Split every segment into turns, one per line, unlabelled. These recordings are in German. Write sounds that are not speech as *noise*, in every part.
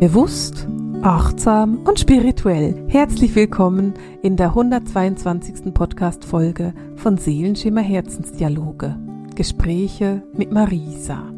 Bewusst, achtsam und spirituell. Herzlich willkommen in der 122. Podcast-Folge von Seelenschimmer Herzensdialoge. Gespräche mit Marisa.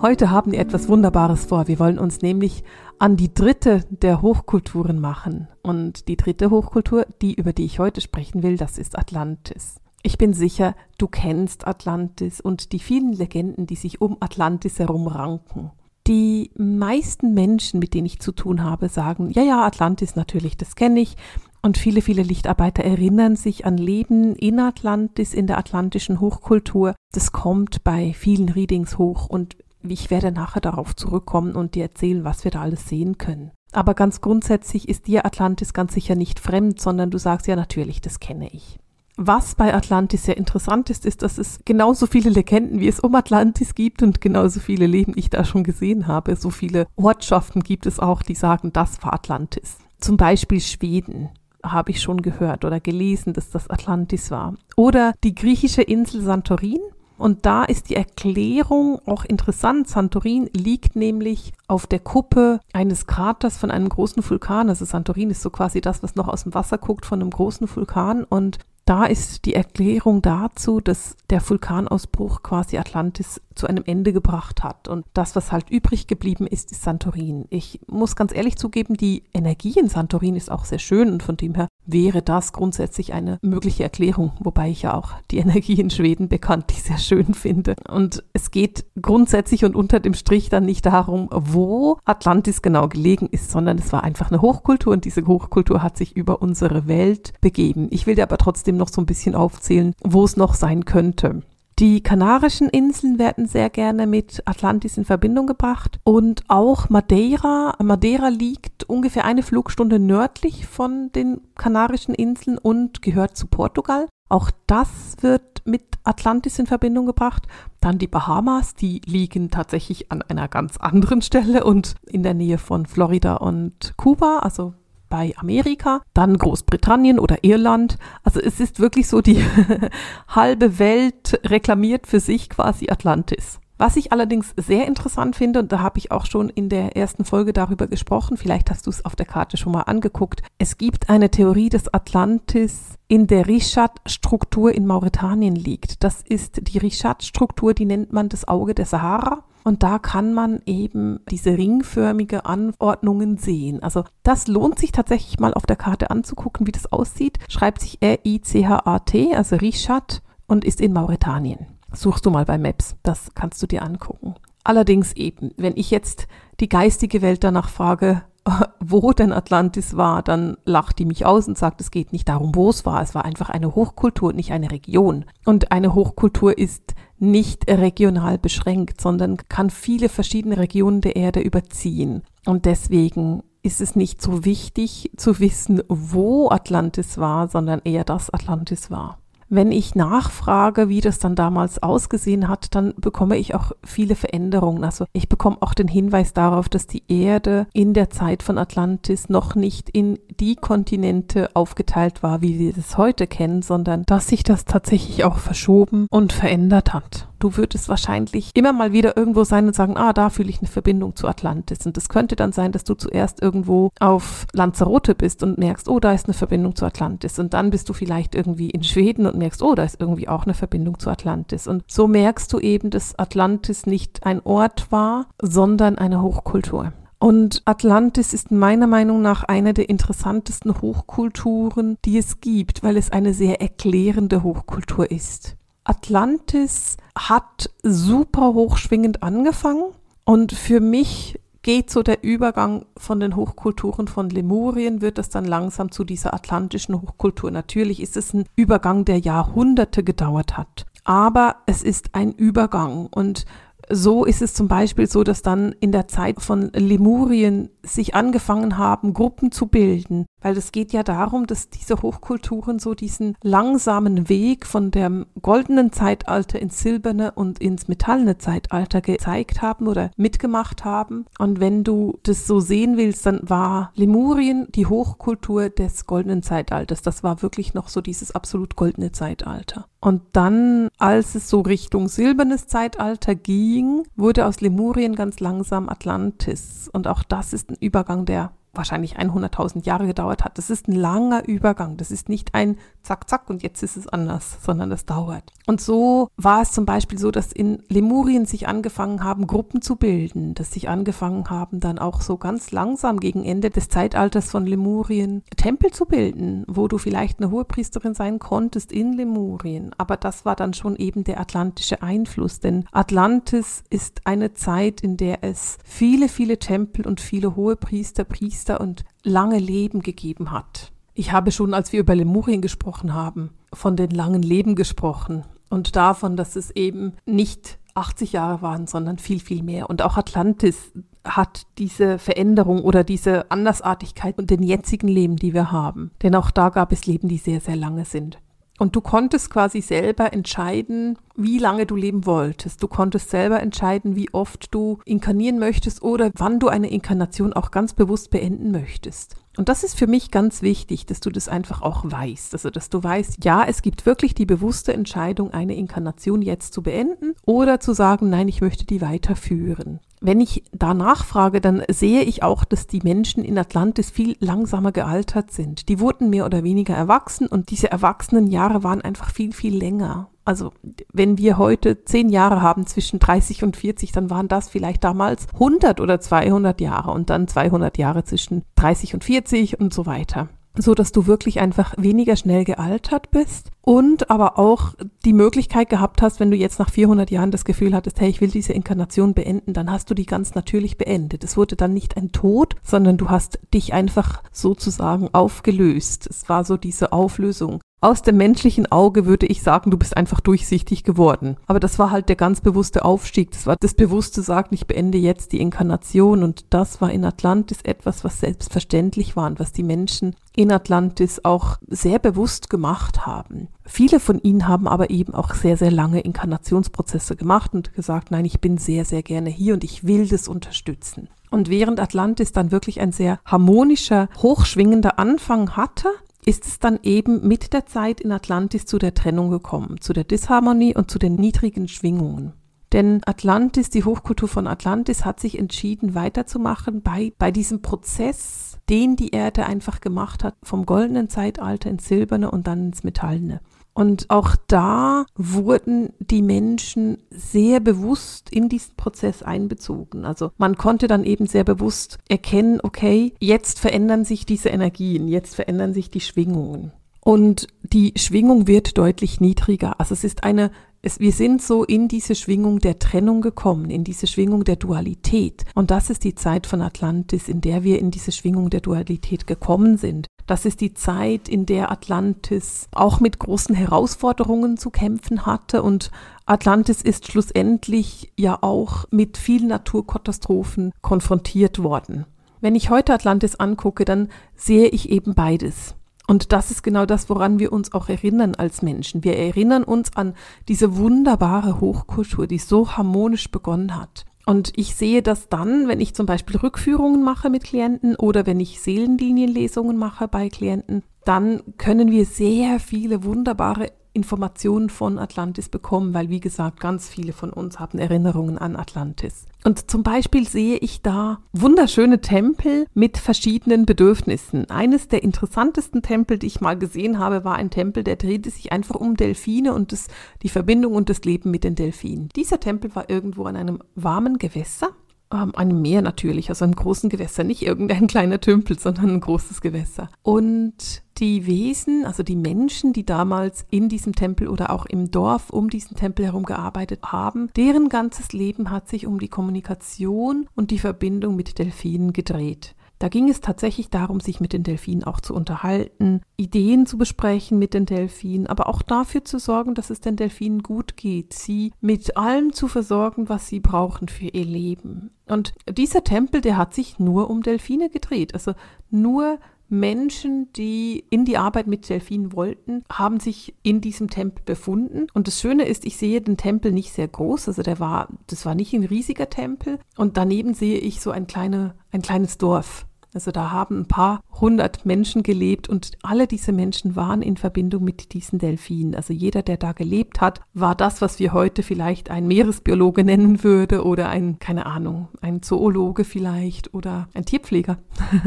Heute haben wir etwas Wunderbares vor. Wir wollen uns nämlich an die dritte der Hochkulturen machen. Und die dritte Hochkultur, die über die ich heute sprechen will, das ist Atlantis. Ich bin sicher, du kennst Atlantis und die vielen Legenden, die sich um Atlantis herum ranken. Die meisten Menschen, mit denen ich zu tun habe, sagen, ja, ja, Atlantis natürlich, das kenne ich. Und viele, viele Lichtarbeiter erinnern sich an Leben in Atlantis, in der atlantischen Hochkultur. Das kommt bei vielen Readings hoch und ich werde nachher darauf zurückkommen und dir erzählen, was wir da alles sehen können. Aber ganz grundsätzlich ist dir Atlantis ganz sicher nicht fremd, sondern du sagst ja natürlich, das kenne ich. Was bei Atlantis sehr interessant ist, ist, dass es genauso viele Legenden, wie es um Atlantis gibt und genauso viele Leben ich da schon gesehen habe. So viele Ortschaften gibt es auch, die sagen, das war Atlantis. Zum Beispiel Schweden habe ich schon gehört oder gelesen, dass das Atlantis war. Oder die griechische Insel Santorin. Und da ist die Erklärung auch interessant. Santorin liegt nämlich auf der Kuppe eines Kraters von einem großen Vulkan. Also Santorin ist so quasi das, was noch aus dem Wasser guckt von einem großen Vulkan. Und da ist die Erklärung dazu, dass der Vulkanausbruch quasi Atlantis zu einem Ende gebracht hat. Und das, was halt übrig geblieben ist, ist Santorin. Ich muss ganz ehrlich zugeben, die Energie in Santorin ist auch sehr schön und von dem her wäre das grundsätzlich eine mögliche Erklärung, wobei ich ja auch die *laughs* Energie in Schweden bekanntlich sehr schön finde. Und es geht grundsätzlich und unter dem Strich dann nicht darum, wo Atlantis genau gelegen ist, sondern es war einfach eine Hochkultur und diese Hochkultur hat sich über unsere Welt begeben. Ich will dir aber trotzdem noch so ein bisschen aufzählen, wo es noch sein könnte. Die Kanarischen Inseln werden sehr gerne mit Atlantis in Verbindung gebracht und auch Madeira. Madeira liegt ungefähr eine Flugstunde nördlich von den Kanarischen Inseln und gehört zu Portugal. Auch das wird mit Atlantis in Verbindung gebracht. Dann die Bahamas, die liegen tatsächlich an einer ganz anderen Stelle und in der Nähe von Florida und Kuba, also bei Amerika, dann Großbritannien oder Irland. Also es ist wirklich so, die *laughs* halbe Welt reklamiert für sich quasi Atlantis. Was ich allerdings sehr interessant finde, und da habe ich auch schon in der ersten Folge darüber gesprochen, vielleicht hast du es auf der Karte schon mal angeguckt, es gibt eine Theorie, dass Atlantis in der Richat-Struktur in Mauretanien liegt. Das ist die Richat-Struktur, die nennt man das Auge der Sahara. Und da kann man eben diese ringförmige Anordnungen sehen. Also das lohnt sich tatsächlich mal auf der Karte anzugucken, wie das aussieht. Schreibt sich R-I-C-H-A-T, also Richat und ist in Mauretanien. Suchst du mal bei Maps, das kannst du dir angucken. Allerdings eben, wenn ich jetzt die geistige Welt danach frage, *laughs* wo denn Atlantis war, dann lacht die mich aus und sagt, es geht nicht darum, wo es war. Es war einfach eine Hochkultur, nicht eine Region. Und eine Hochkultur ist nicht regional beschränkt, sondern kann viele verschiedene Regionen der Erde überziehen. Und deswegen ist es nicht so wichtig zu wissen, wo Atlantis war, sondern eher, dass Atlantis war. Wenn ich nachfrage, wie das dann damals ausgesehen hat, dann bekomme ich auch viele Veränderungen. Also ich bekomme auch den Hinweis darauf, dass die Erde in der Zeit von Atlantis noch nicht in die Kontinente aufgeteilt war, wie wir es heute kennen, sondern dass sich das tatsächlich auch verschoben und verändert hat. Du würdest wahrscheinlich immer mal wieder irgendwo sein und sagen, ah, da fühle ich eine Verbindung zu Atlantis. Und es könnte dann sein, dass du zuerst irgendwo auf Lanzarote bist und merkst, oh, da ist eine Verbindung zu Atlantis. Und dann bist du vielleicht irgendwie in Schweden und merkst, oh, da ist irgendwie auch eine Verbindung zu Atlantis. Und so merkst du eben, dass Atlantis nicht ein Ort war, sondern eine Hochkultur. Und Atlantis ist meiner Meinung nach eine der interessantesten Hochkulturen, die es gibt, weil es eine sehr erklärende Hochkultur ist. Atlantis hat super hochschwingend angefangen und für mich geht so der Übergang von den Hochkulturen von Lemurien, wird es dann langsam zu dieser atlantischen Hochkultur. Natürlich ist es ein Übergang, der Jahrhunderte gedauert hat, aber es ist ein Übergang und so ist es zum Beispiel so, dass dann in der Zeit von Lemurien sich angefangen haben, Gruppen zu bilden, Weil es geht ja darum, dass diese Hochkulturen so diesen langsamen Weg von dem goldenen Zeitalter ins silberne und ins metallene Zeitalter gezeigt haben oder mitgemacht haben. Und wenn du das so sehen willst, dann war Lemurien die Hochkultur des goldenen Zeitalters. Das war wirklich noch so dieses absolut goldene Zeitalter. Und dann, als es so Richtung silbernes Zeitalter ging, wurde aus Lemurien ganz langsam Atlantis. Und auch das ist ein Übergang, der wahrscheinlich 100.000 Jahre gedauert hat. Das ist ein langer Übergang. Das ist nicht ein Zack, Zack und jetzt ist es anders, sondern das dauert. Und so war es zum Beispiel so, dass in Lemurien sich angefangen haben, Gruppen zu bilden, dass sich angefangen haben, dann auch so ganz langsam gegen Ende des Zeitalters von Lemurien Tempel zu bilden, wo du vielleicht eine Hohepriesterin sein konntest in Lemurien. Aber das war dann schon eben der atlantische Einfluss, denn Atlantis ist eine Zeit, in der es viele, viele Tempel und viele Hohepriester, Priester Priester und lange Leben gegeben hat. Ich habe schon, als wir über Lemurien gesprochen haben, von den langen Leben gesprochen und davon, dass es eben nicht 80 Jahre waren, sondern viel, viel mehr. Und auch Atlantis hat diese Veränderung oder diese Andersartigkeit und den jetzigen Leben, die wir haben. Denn auch da gab es Leben, die sehr, sehr lange sind. Und du konntest quasi selber entscheiden, wie lange du leben wolltest. Du konntest selber entscheiden, wie oft du inkarnieren möchtest oder wann du eine Inkarnation auch ganz bewusst beenden möchtest. Und das ist für mich ganz wichtig, dass du das einfach auch weißt. Also, dass du weißt, ja, es gibt wirklich die bewusste Entscheidung, eine Inkarnation jetzt zu beenden oder zu sagen, nein, ich möchte die weiterführen. Wenn ich da nachfrage, dann sehe ich auch, dass die Menschen in Atlantis viel langsamer gealtert sind. Die wurden mehr oder weniger erwachsen und diese erwachsenen Jahre waren einfach viel, viel länger. Also wenn wir heute zehn Jahre haben zwischen 30 und 40, dann waren das vielleicht damals 100 oder 200 Jahre und dann 200 Jahre zwischen 30 und 40 und so weiter so dass du wirklich einfach weniger schnell gealtert bist und aber auch die Möglichkeit gehabt hast, wenn du jetzt nach 400 Jahren das Gefühl hattest, hey, ich will diese Inkarnation beenden, dann hast du die ganz natürlich beendet. Es wurde dann nicht ein Tod, sondern du hast dich einfach sozusagen aufgelöst. Es war so diese Auflösung. Aus dem menschlichen Auge würde ich sagen, du bist einfach durchsichtig geworden. Aber das war halt der ganz bewusste Aufstieg. Das war das bewusste Sagen, ich beende jetzt die Inkarnation. Und das war in Atlantis etwas, was selbstverständlich war und was die Menschen in Atlantis auch sehr bewusst gemacht haben. Viele von ihnen haben aber eben auch sehr, sehr lange Inkarnationsprozesse gemacht und gesagt, nein, ich bin sehr, sehr gerne hier und ich will das unterstützen. Und während Atlantis dann wirklich ein sehr harmonischer, hochschwingender Anfang hatte, ist es dann eben mit der Zeit in Atlantis zu der Trennung gekommen, zu der Disharmonie und zu den niedrigen Schwingungen. Denn Atlantis, die Hochkultur von Atlantis, hat sich entschieden, weiterzumachen bei, bei diesem Prozess, den die Erde einfach gemacht hat, vom goldenen Zeitalter ins silberne und dann ins metallene. Und auch da wurden die Menschen sehr bewusst in diesen Prozess einbezogen. Also man konnte dann eben sehr bewusst erkennen, okay, jetzt verändern sich diese Energien, jetzt verändern sich die Schwingungen. Und die Schwingung wird deutlich niedriger. Also es ist eine es, wir sind so in diese Schwingung der Trennung gekommen, in diese Schwingung der Dualität. Und das ist die Zeit von Atlantis, in der wir in diese Schwingung der Dualität gekommen sind. Das ist die Zeit, in der Atlantis auch mit großen Herausforderungen zu kämpfen hatte und Atlantis ist schlussendlich ja auch mit vielen Naturkatastrophen konfrontiert worden. Wenn ich heute Atlantis angucke, dann sehe ich eben beides. Und das ist genau das, woran wir uns auch erinnern als Menschen. Wir erinnern uns an diese wunderbare Hochkultur, die so harmonisch begonnen hat. Und ich sehe das dann, wenn ich zum Beispiel Rückführungen mache mit Klienten oder wenn ich Seelenlinienlesungen mache bei Klienten, dann können wir sehr viele wunderbare Informationen von Atlantis bekommen, weil wie gesagt, ganz viele von uns haben Erinnerungen an Atlantis. Und zum Beispiel sehe ich da wunderschöne Tempel mit verschiedenen Bedürfnissen. Eines der interessantesten Tempel, die ich mal gesehen habe, war ein Tempel, der drehte sich einfach um Delfine und das, die Verbindung und das Leben mit den Delfinen. Dieser Tempel war irgendwo an einem warmen Gewässer ähm, einem Meer natürlich, also einem großen Gewässer, nicht irgendein *laughs* kleiner Tümpel, sondern ein großes Gewässer. Und die Wesen, also die Menschen, die damals in diesem Tempel oder auch im Dorf um diesen Tempel herum gearbeitet haben, deren ganzes Leben hat sich um die Kommunikation und die Verbindung mit Delfinen gedreht. Da ging es tatsächlich darum, sich mit den Delfinen auch zu unterhalten, Ideen zu besprechen mit den Delfinen, aber auch dafür zu sorgen, dass es den Delfinen gut geht, sie mit allem zu versorgen, was sie brauchen für ihr Leben. Und dieser Tempel, der hat sich nur um Delfine gedreht, also nur Menschen, die in die Arbeit mit Delfinen wollten, haben sich in diesem Tempel befunden. Und das Schöne ist, ich sehe den Tempel nicht sehr groß, also der war, das war nicht ein riesiger Tempel. Und daneben sehe ich so ein, kleine, ein kleines Dorf. Also da haben ein paar hundert Menschen gelebt und alle diese Menschen waren in Verbindung mit diesen Delfinen. Also jeder, der da gelebt hat, war das, was wir heute vielleicht ein Meeresbiologe nennen würde oder ein, keine Ahnung, ein Zoologe vielleicht oder ein Tierpfleger.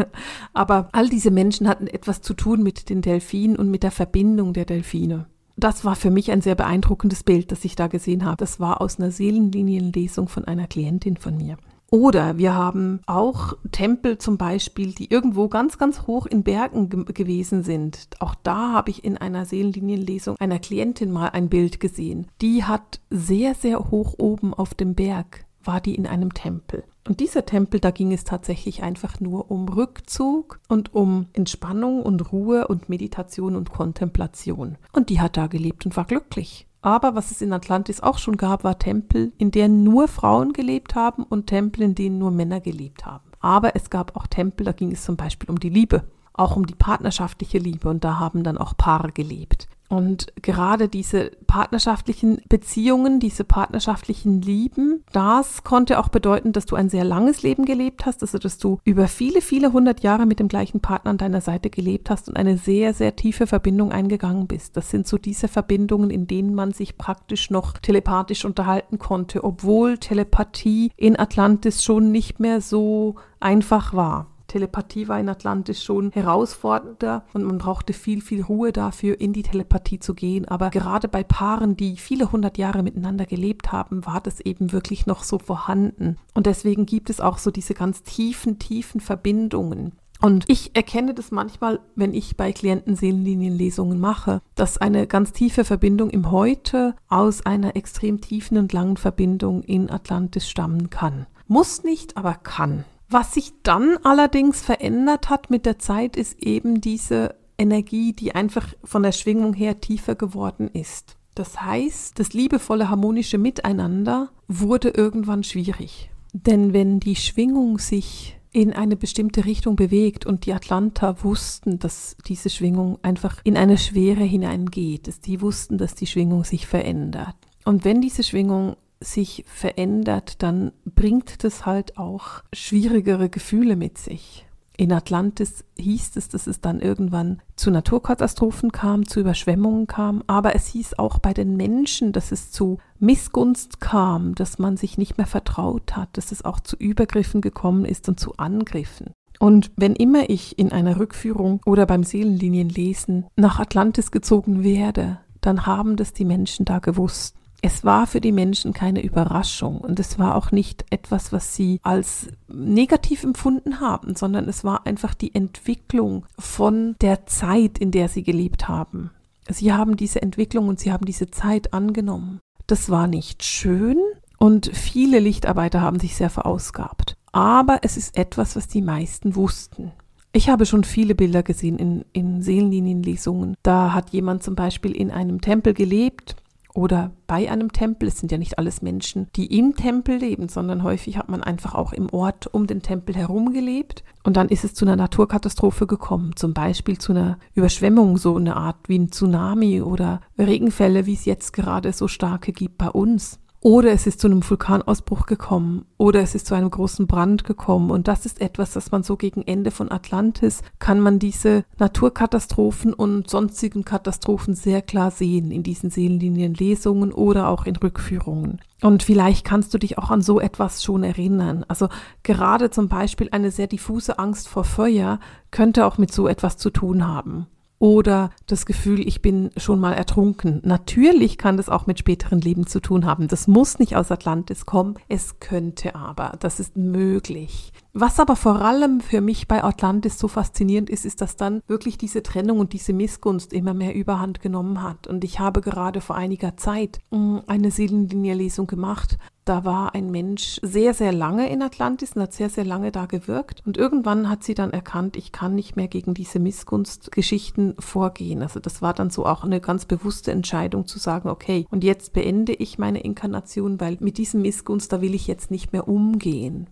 *laughs* Aber all diese Menschen hatten etwas zu tun mit den Delfinen und mit der Verbindung der Delfine. Das war für mich ein sehr beeindruckendes Bild, das ich da gesehen habe. Das war aus einer Seelenlinienlesung von einer Klientin von mir. Oder wir haben auch Tempel zum Beispiel, die irgendwo ganz, ganz hoch in Bergen ge gewesen sind. Auch da habe ich in einer Seelenlinienlesung einer Klientin mal ein Bild gesehen. Die hat sehr, sehr hoch oben auf dem Berg, war die in einem Tempel. Und dieser Tempel, da ging es tatsächlich einfach nur um Rückzug und um Entspannung und Ruhe und Meditation und Kontemplation. Und die hat da gelebt und war glücklich. Aber was es in Atlantis auch schon gab, war Tempel, in denen nur Frauen gelebt haben und Tempel, in denen nur Männer gelebt haben. Aber es gab auch Tempel, da ging es zum Beispiel um die Liebe, auch um die partnerschaftliche Liebe und da haben dann auch Paare gelebt. Und gerade diese partnerschaftlichen Beziehungen, diese partnerschaftlichen Lieben, das konnte auch bedeuten, dass du ein sehr langes Leben gelebt hast, also dass du über viele, viele hundert Jahre mit dem gleichen Partner an deiner Seite gelebt hast und eine sehr, sehr tiefe Verbindung eingegangen bist. Das sind so diese Verbindungen, in denen man sich praktisch noch telepathisch unterhalten konnte, obwohl Telepathie in Atlantis schon nicht mehr so einfach war. Telepathie war in Atlantis schon herausfordernder und man brauchte viel, viel Ruhe dafür, in die Telepathie zu gehen. Aber gerade bei Paaren, die viele hundert Jahre miteinander gelebt haben, war das eben wirklich noch so vorhanden. Und deswegen gibt es auch so diese ganz tiefen, tiefen Verbindungen. Und ich erkenne das manchmal, wenn ich bei Klienten Seelenlinienlesungen mache, dass eine ganz tiefe Verbindung im Heute aus einer extrem tiefen und langen Verbindung in Atlantis stammen kann. Muss nicht, aber kann. Was sich dann allerdings verändert hat mit der Zeit, ist eben diese Energie, die einfach von der Schwingung her tiefer geworden ist. Das heißt, das liebevolle harmonische Miteinander wurde irgendwann schwierig. Denn wenn die Schwingung sich in eine bestimmte Richtung bewegt und die Atlanta wussten, dass diese Schwingung einfach in eine Schwere hineingeht, die wussten, dass die Schwingung sich verändert. Und wenn diese Schwingung sich verändert, dann bringt das halt auch schwierigere Gefühle mit sich. In Atlantis hieß es, dass es dann irgendwann zu Naturkatastrophen kam, zu Überschwemmungen kam, aber es hieß auch bei den Menschen, dass es zu Missgunst kam, dass man sich nicht mehr vertraut hat, dass es auch zu Übergriffen gekommen ist und zu Angriffen. Und wenn immer ich in einer Rückführung oder beim Seelenlinienlesen nach Atlantis gezogen werde, dann haben das die Menschen da gewusst. Es war für die Menschen keine Überraschung und es war auch nicht etwas, was sie als negativ empfunden haben, sondern es war einfach die Entwicklung von der Zeit, in der sie gelebt haben. Sie haben diese Entwicklung und sie haben diese Zeit angenommen. Das war nicht schön und viele Lichtarbeiter haben sich sehr verausgabt. Aber es ist etwas, was die meisten wussten. Ich habe schon viele Bilder gesehen in, in Seelenlinienlesungen. Da hat jemand zum Beispiel in einem Tempel gelebt oder bei einem Tempel. Es sind ja nicht alles Menschen, die im Tempel leben, sondern häufig hat man einfach auch im Ort um den Tempel herum gelebt. Und dann ist es zu einer Naturkatastrophe gekommen, zum Beispiel zu einer Überschwemmung, so eine Art wie ein Tsunami oder Regenfälle, wie es jetzt gerade so starke gibt bei uns. Oder es ist zu einem Vulkanausbruch gekommen. Oder es ist zu einem großen Brand gekommen. Und das ist etwas, das man so gegen Ende von Atlantis, kann man diese Naturkatastrophen und sonstigen Katastrophen sehr klar sehen in diesen Seelenlinienlesungen oder auch in Rückführungen. Und vielleicht kannst du dich auch an so etwas schon erinnern. Also gerade zum Beispiel eine sehr diffuse Angst vor Feuer könnte auch mit so etwas zu tun haben oder das Gefühl, ich bin schon mal ertrunken. Natürlich kann das auch mit späteren Leben zu tun haben. Das muss nicht aus Atlantis kommen. Es könnte aber. Das ist möglich. Was aber vor allem für mich bei Atlantis so faszinierend ist, ist, dass dann wirklich diese Trennung und diese Missgunst immer mehr Überhand genommen hat. Und ich habe gerade vor einiger Zeit mm, eine Seelenlinie-Lesung gemacht da war ein Mensch sehr, sehr lange in Atlantis und hat sehr, sehr lange da gewirkt. Und irgendwann hat sie dann erkannt, ich kann nicht mehr gegen diese Missgunstgeschichten vorgehen. Also das war dann so auch eine ganz bewusste Entscheidung zu sagen, okay, und jetzt beende ich meine Inkarnation, weil mit diesem Missgunst, da will ich jetzt nicht mehr umgehen.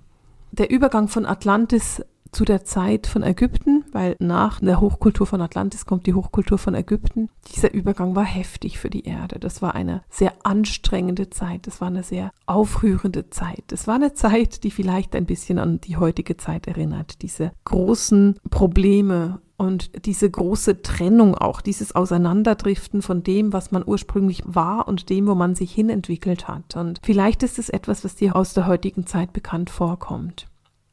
Der Übergang von Atlantis zu der Zeit von Ägypten, weil nach der Hochkultur von Atlantis kommt die Hochkultur von Ägypten. Dieser Übergang war heftig für die Erde. Das war eine sehr anstrengende Zeit. Das war eine sehr aufrührende Zeit. Es war eine Zeit, die vielleicht ein bisschen an die heutige Zeit erinnert. Diese großen Probleme und diese große Trennung auch, dieses Auseinanderdriften von dem, was man ursprünglich war und dem, wo man sich hinentwickelt hat. Und vielleicht ist es etwas, was dir aus der heutigen Zeit bekannt vorkommt.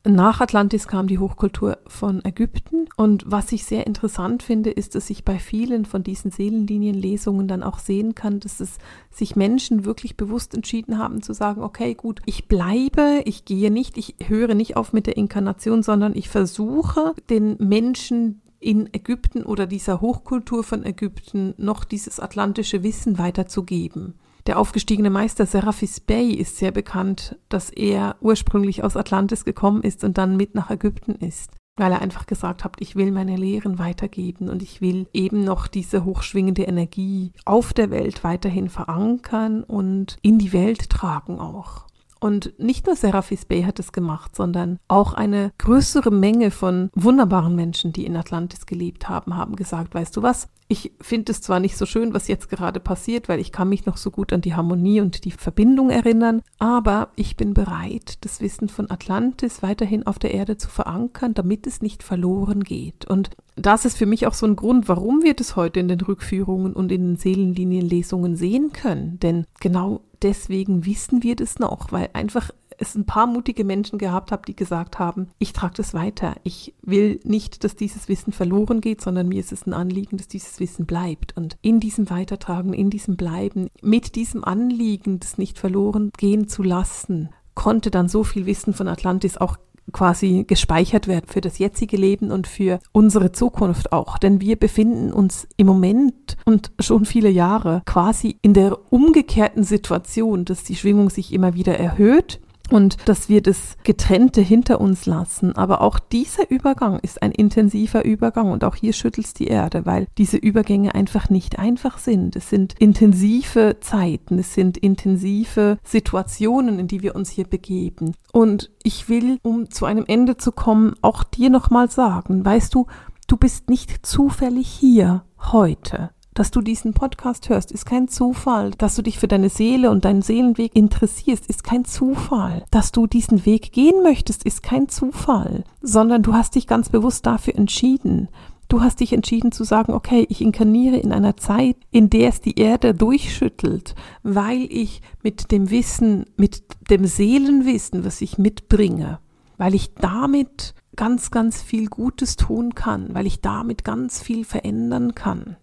Nach Atlantis kam die Hochkultur von Ägypten und was ich sehr interessant finde, ist, dass ich bei vielen von diesen Seelenlinienlesungen dann auch sehen kann, dass es sich Menschen wirklich bewusst entschieden haben zu sagen, okay, gut, ich bleibe, ich gehe nicht, ich höre nicht auf mit der Inkarnation, sondern ich versuche den Menschen in Ägypten oder dieser Hochkultur von Ägypten noch dieses atlantische Wissen weiterzugeben. Der aufgestiegene Meister Seraphis Bey ist sehr bekannt, dass er ursprünglich aus Atlantis gekommen ist und dann mit nach Ägypten ist, weil er einfach gesagt hat, ich will meine Lehren weitergeben und ich will eben noch diese hochschwingende Energie auf der Welt weiterhin verankern und in die Welt tragen auch. Und nicht nur Seraphis Bey hat es gemacht, sondern auch eine größere Menge von wunderbaren Menschen, die in Atlantis gelebt haben, haben gesagt, weißt du was, ich finde es zwar nicht so schön, was jetzt gerade passiert, weil ich kann mich noch so gut an die Harmonie und die Verbindung erinnern, aber ich bin bereit, das Wissen von Atlantis weiterhin auf der Erde zu verankern, damit es nicht verloren geht. Und das ist für mich auch so ein Grund, warum wir das heute in den Rückführungen und in den Seelenlinienlesungen sehen können. Denn genau deswegen wissen wir das noch, weil einfach es ein paar mutige Menschen gehabt habe, die gesagt haben, ich trage das weiter. Ich will nicht, dass dieses Wissen verloren geht, sondern mir ist es ein Anliegen, dass dieses Wissen bleibt. Und in diesem Weitertragen, in diesem Bleiben, mit diesem Anliegen, das nicht verloren gehen zu lassen, konnte dann so viel Wissen von Atlantis auch quasi gespeichert werden für das jetzige Leben und für unsere Zukunft auch. Denn wir befinden uns im Moment und schon viele Jahre quasi in der umgekehrten Situation, dass die Schwingung sich immer wieder erhöht und dass wir das Getrennte hinter uns lassen. Aber auch dieser Übergang ist ein intensiver Übergang und auch hier schüttelt es die Erde, weil diese Übergänge einfach nicht einfach sind. Es sind intensive Zeiten, es sind intensive Situationen, in die wir uns hier begeben. Und ich will, um zu einem Ende zu kommen, auch dir nochmal sagen, weißt du, du bist nicht zufällig hier heute. Dass du diesen Podcast hörst, ist kein Zufall. Dass du dich für deine Seele und deinen Seelenweg interessierst, ist kein Zufall. Dass du diesen Weg gehen möchtest, ist kein Zufall, sondern du hast dich ganz bewusst dafür entschieden. Du hast dich entschieden zu sagen, okay, ich inkarniere in einer Zeit, in der es die Erde durchschüttelt, weil ich mit dem Wissen, mit dem Seelenwissen, was ich mitbringe, weil ich damit ganz, ganz viel Gutes tun kann, weil ich damit ganz viel verändern kann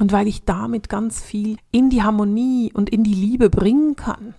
und weil ich damit ganz viel in die Harmonie und in die Liebe bringen kann.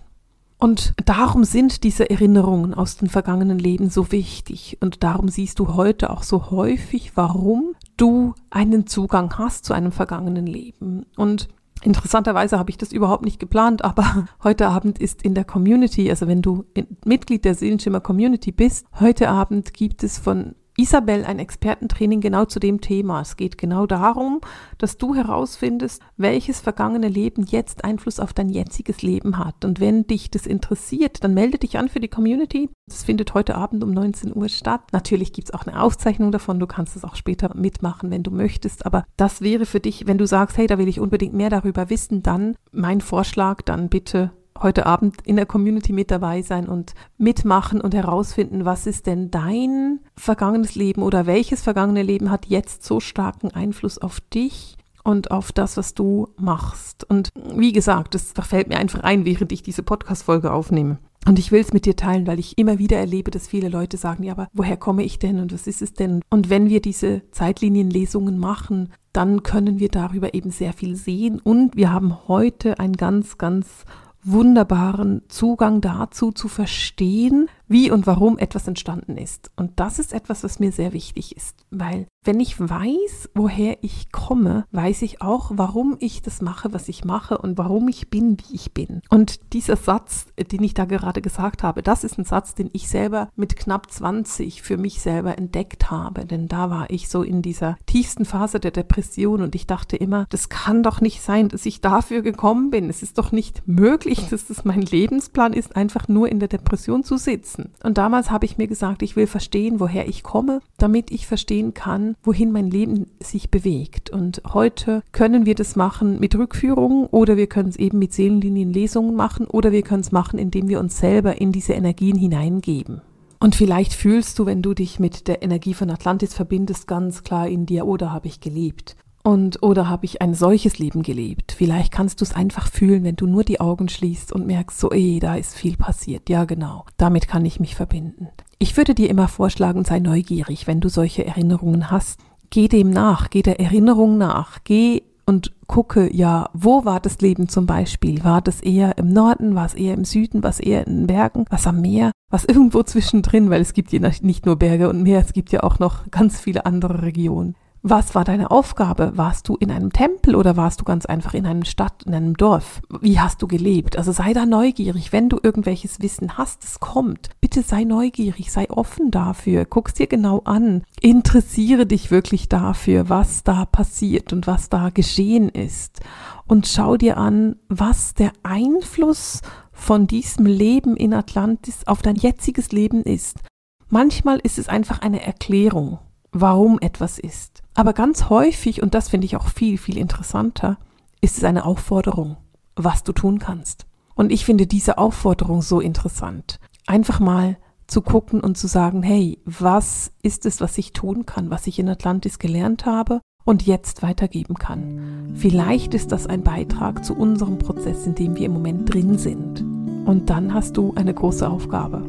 Und darum sind diese Erinnerungen aus den vergangenen Leben so wichtig. Und darum siehst du heute auch so häufig, warum du einen Zugang hast zu einem vergangenen Leben. Und Interessanterweise habe ich das überhaupt nicht geplant, *laughs* aber heute Abend ist in der Community, also wenn du Mitglied der Seelenschimmer Community bist, heute Abend gibt es von Isabel ein Expertentraining genau zu dem Thema. Es geht genau darum, dass du herausfindest, welches vergangene Leben jetzt Einfluss auf dein jetziges Leben hat. Und wenn dich das interessiert, dann melde dich an für die Community. Das findet heute Abend um 19 Uhr statt. Natürlich gibt es auch eine Aufzeichnung davon. Du kannst es auch später mitmachen, wenn du möchtest. Aber das wäre für dich, wenn du sagst, hey, da will ich unbedingt mehr darüber wissen, dann mein Vorschlag, dann bitte heute Abend in der Community mit dabei sein und mitmachen und herausfinden, was ist denn dein vergangenes Leben oder welches vergangene Leben hat jetzt so starken Einfluss auf dich und auf das, was du machst. Und wie gesagt, das fällt mir einfach ein, während ich diese Podcast-Folge aufnehme. Und ich will es mit dir teilen, weil ich immer wieder erlebe, dass viele Leute sagen, ja, aber woher komme ich denn und was ist es denn? Und wenn wir diese Zeitlinienlesungen machen, dann können wir darüber eben sehr viel sehen. Und wir haben heute ein ganz, ganz wunderbaren Zugang dazu zu verstehen, wie und warum etwas entstanden ist. Und das ist etwas, was mir sehr wichtig ist, weil wenn ich weiß, woher ich komme, weiß ich auch, warum ich das mache, was ich mache und warum ich bin, wie ich bin. Und dieser Satz, den ich da gerade gesagt habe, das ist ein Satz, den ich selber mit knapp 20 für mich selber entdeckt habe, denn da war ich so in dieser tiefsten Phase der Depression und ich dachte immer, das kann doch nicht sein, dass ich dafür gekommen bin. Es ist doch nicht möglich, dass das mein Lebensplan ist, einfach nur in der Depression zu sitzen. Und damals habe ich mir gesagt, ich will verstehen, woher ich komme, damit ich verstehen kann, wohin mein Leben sich bewegt. Und heute können wir das machen mit Rückführungen oder wir können es eben mit Seelenlinienlesungen machen oder wir können es machen, indem wir uns selber in diese Energien hineingeben. Und vielleicht fühlst du, wenn du dich mit der Energie von Atlantis verbindest, ganz klar in dir, oder habe ich gelebt? Und oder habe ich ein solches Leben gelebt? Vielleicht kannst du es einfach fühlen, wenn du nur die Augen schließt und merkst, so, ey, da ist viel passiert. Ja, genau. Damit kann ich mich verbinden. Ich würde dir immer vorschlagen, sei neugierig, wenn du solche Erinnerungen hast. Geh dem nach, geh der Erinnerung nach, geh und gucke, ja, wo war das Leben zum Beispiel? War das eher im Norden, war es eher im Süden, war es eher in den Bergen, was am Meer, was irgendwo *laughs* zwischendrin, weil es gibt ja nicht nur Berge und Meer, es gibt ja auch noch ganz viele andere Regionen. Was war deine Aufgabe? Warst du in einem Tempel oder warst du ganz einfach in einem Stadt, in einem Dorf? Wie hast du gelebt? Also sei da neugierig, wenn du irgendwelches Wissen hast, es kommt. Bitte sei neugierig, sei offen dafür, guck's dir genau an, interessiere dich wirklich dafür, was da passiert und was da geschehen ist und schau dir an, was der Einfluss von diesem Leben in Atlantis auf dein jetziges Leben ist. Manchmal ist es einfach eine Erklärung warum etwas ist. Aber ganz häufig, und das finde ich auch viel, viel interessanter, ist es eine Aufforderung, was du tun kannst. Und ich finde diese Aufforderung so interessant. Einfach mal zu gucken und zu sagen, hey, was ist es, was ich tun kann, was ich in Atlantis gelernt habe und jetzt weitergeben kann. Vielleicht ist das ein Beitrag zu unserem Prozess, in dem wir im Moment drin sind. Und dann hast du eine große Aufgabe.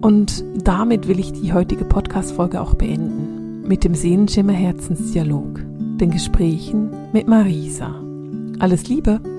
Und damit will ich die heutige Podcast-Folge auch beenden mit dem Sehenschimmer Herzensdialog, den Gesprächen mit Marisa. Alles Liebe!